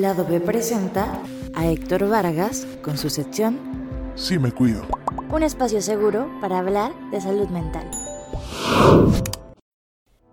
Lado B presenta a Héctor Vargas con su sección Sí me cuido. Un espacio seguro para hablar de salud mental.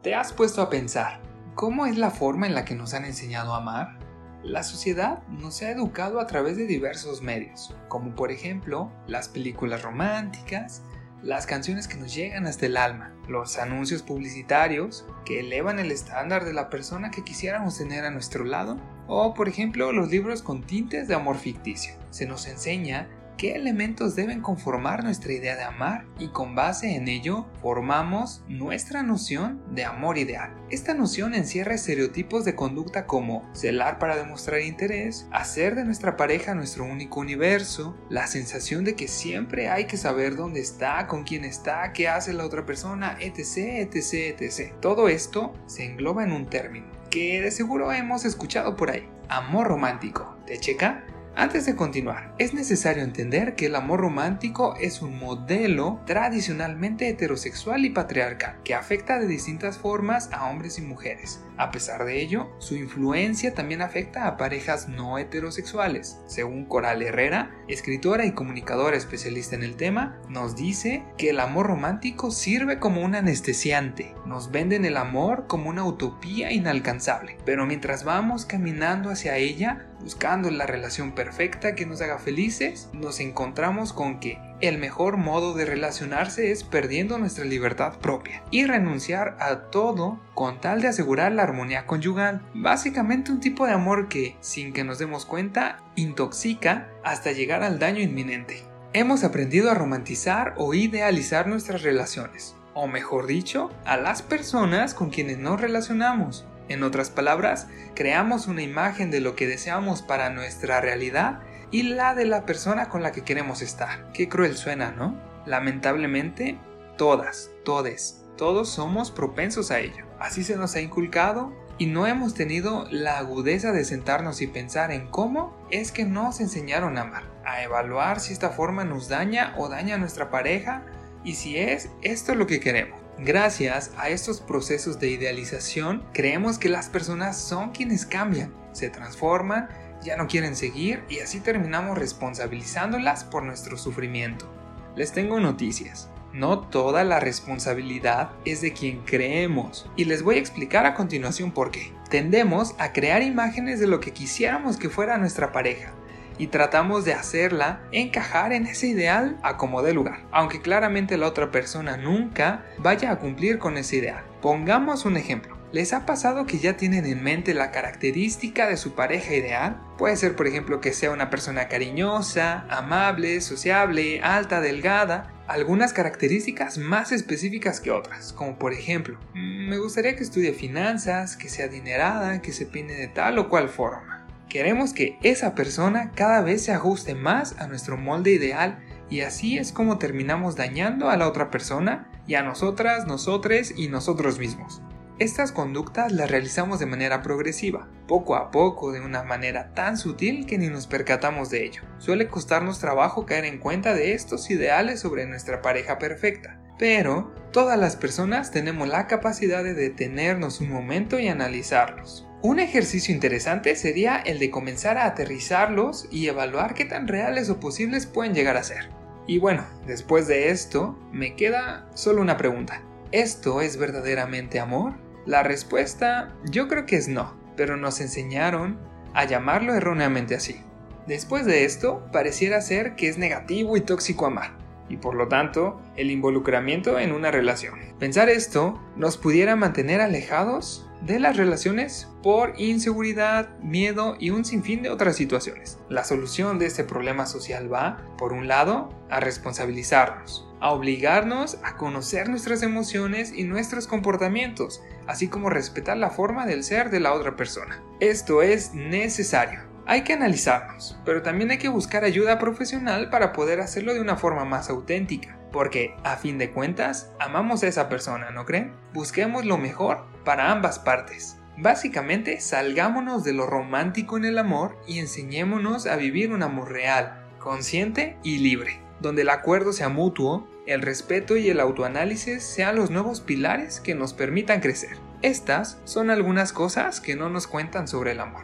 ¿Te has puesto a pensar cómo es la forma en la que nos han enseñado a amar? La sociedad nos ha educado a través de diversos medios, como por ejemplo las películas románticas, las canciones que nos llegan hasta el alma, los anuncios publicitarios que elevan el estándar de la persona que quisiéramos tener a nuestro lado, o por ejemplo los libros con tintes de amor ficticio. Se nos enseña qué elementos deben conformar nuestra idea de amar y con base en ello formamos nuestra noción de amor ideal. Esta noción encierra estereotipos de conducta como celar para demostrar interés, hacer de nuestra pareja nuestro único universo, la sensación de que siempre hay que saber dónde está, con quién está, qué hace la otra persona, etc, etc, etc. Todo esto se engloba en un término que de seguro hemos escuchado por ahí. Amor romántico. ¿Te checa? Antes de continuar, es necesario entender que el amor romántico es un modelo tradicionalmente heterosexual y patriarcal que afecta de distintas formas a hombres y mujeres. A pesar de ello, su influencia también afecta a parejas no heterosexuales. Según Coral Herrera, escritora y comunicadora especialista en el tema, nos dice que el amor romántico sirve como un anestesiante. Nos venden el amor como una utopía inalcanzable, pero mientras vamos caminando hacia ella, buscando la relación perfecta que nos haga felices, nos encontramos con que el mejor modo de relacionarse es perdiendo nuestra libertad propia y renunciar a todo con tal de asegurar la armonía conyugal. Básicamente un tipo de amor que, sin que nos demos cuenta, intoxica hasta llegar al daño inminente. Hemos aprendido a romantizar o idealizar nuestras relaciones, o mejor dicho, a las personas con quienes nos relacionamos. En otras palabras, creamos una imagen de lo que deseamos para nuestra realidad y la de la persona con la que queremos estar. Qué cruel suena, ¿no? Lamentablemente, todas, todes, todos somos propensos a ello. Así se nos ha inculcado y no hemos tenido la agudeza de sentarnos y pensar en cómo es que nos enseñaron a amar, a evaluar si esta forma nos daña o daña a nuestra pareja y si es esto lo que queremos. Gracias a estos procesos de idealización, creemos que las personas son quienes cambian, se transforman, ya no quieren seguir y así terminamos responsabilizándolas por nuestro sufrimiento. Les tengo noticias. No toda la responsabilidad es de quien creemos y les voy a explicar a continuación por qué. Tendemos a crear imágenes de lo que quisiéramos que fuera nuestra pareja, y tratamos de hacerla encajar en ese ideal a como de lugar, aunque claramente la otra persona nunca vaya a cumplir con ese ideal. Pongamos un ejemplo. ¿Les ha pasado que ya tienen en mente la característica de su pareja ideal? Puede ser, por ejemplo, que sea una persona cariñosa, amable, sociable, alta, delgada, algunas características más específicas que otras, como por ejemplo, mm, me gustaría que estudie finanzas, que sea adinerada, que se peine de tal o cual forma. Queremos que esa persona cada vez se ajuste más a nuestro molde ideal y así es como terminamos dañando a la otra persona y a nosotras, nosotres y nosotros mismos. Estas conductas las realizamos de manera progresiva, poco a poco, de una manera tan sutil que ni nos percatamos de ello. Suele costarnos trabajo caer en cuenta de estos ideales sobre nuestra pareja perfecta, pero todas las personas tenemos la capacidad de detenernos un momento y analizarlos. Un ejercicio interesante sería el de comenzar a aterrizarlos y evaluar qué tan reales o posibles pueden llegar a ser. Y bueno, después de esto, me queda solo una pregunta. ¿Esto es verdaderamente amor? La respuesta yo creo que es no, pero nos enseñaron a llamarlo erróneamente así. Después de esto, pareciera ser que es negativo y tóxico amar, y por lo tanto, el involucramiento en una relación. Pensar esto nos pudiera mantener alejados de las relaciones por inseguridad, miedo y un sinfín de otras situaciones. La solución de este problema social va, por un lado, a responsabilizarnos, a obligarnos a conocer nuestras emociones y nuestros comportamientos, así como respetar la forma del ser de la otra persona. Esto es necesario. Hay que analizarnos, pero también hay que buscar ayuda profesional para poder hacerlo de una forma más auténtica. Porque, a fin de cuentas, amamos a esa persona, ¿no creen? Busquemos lo mejor para ambas partes. Básicamente, salgámonos de lo romántico en el amor y enseñémonos a vivir un amor real, consciente y libre, donde el acuerdo sea mutuo, el respeto y el autoanálisis sean los nuevos pilares que nos permitan crecer. Estas son algunas cosas que no nos cuentan sobre el amor.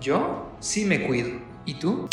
Yo sí me cuido. ¿Y tú?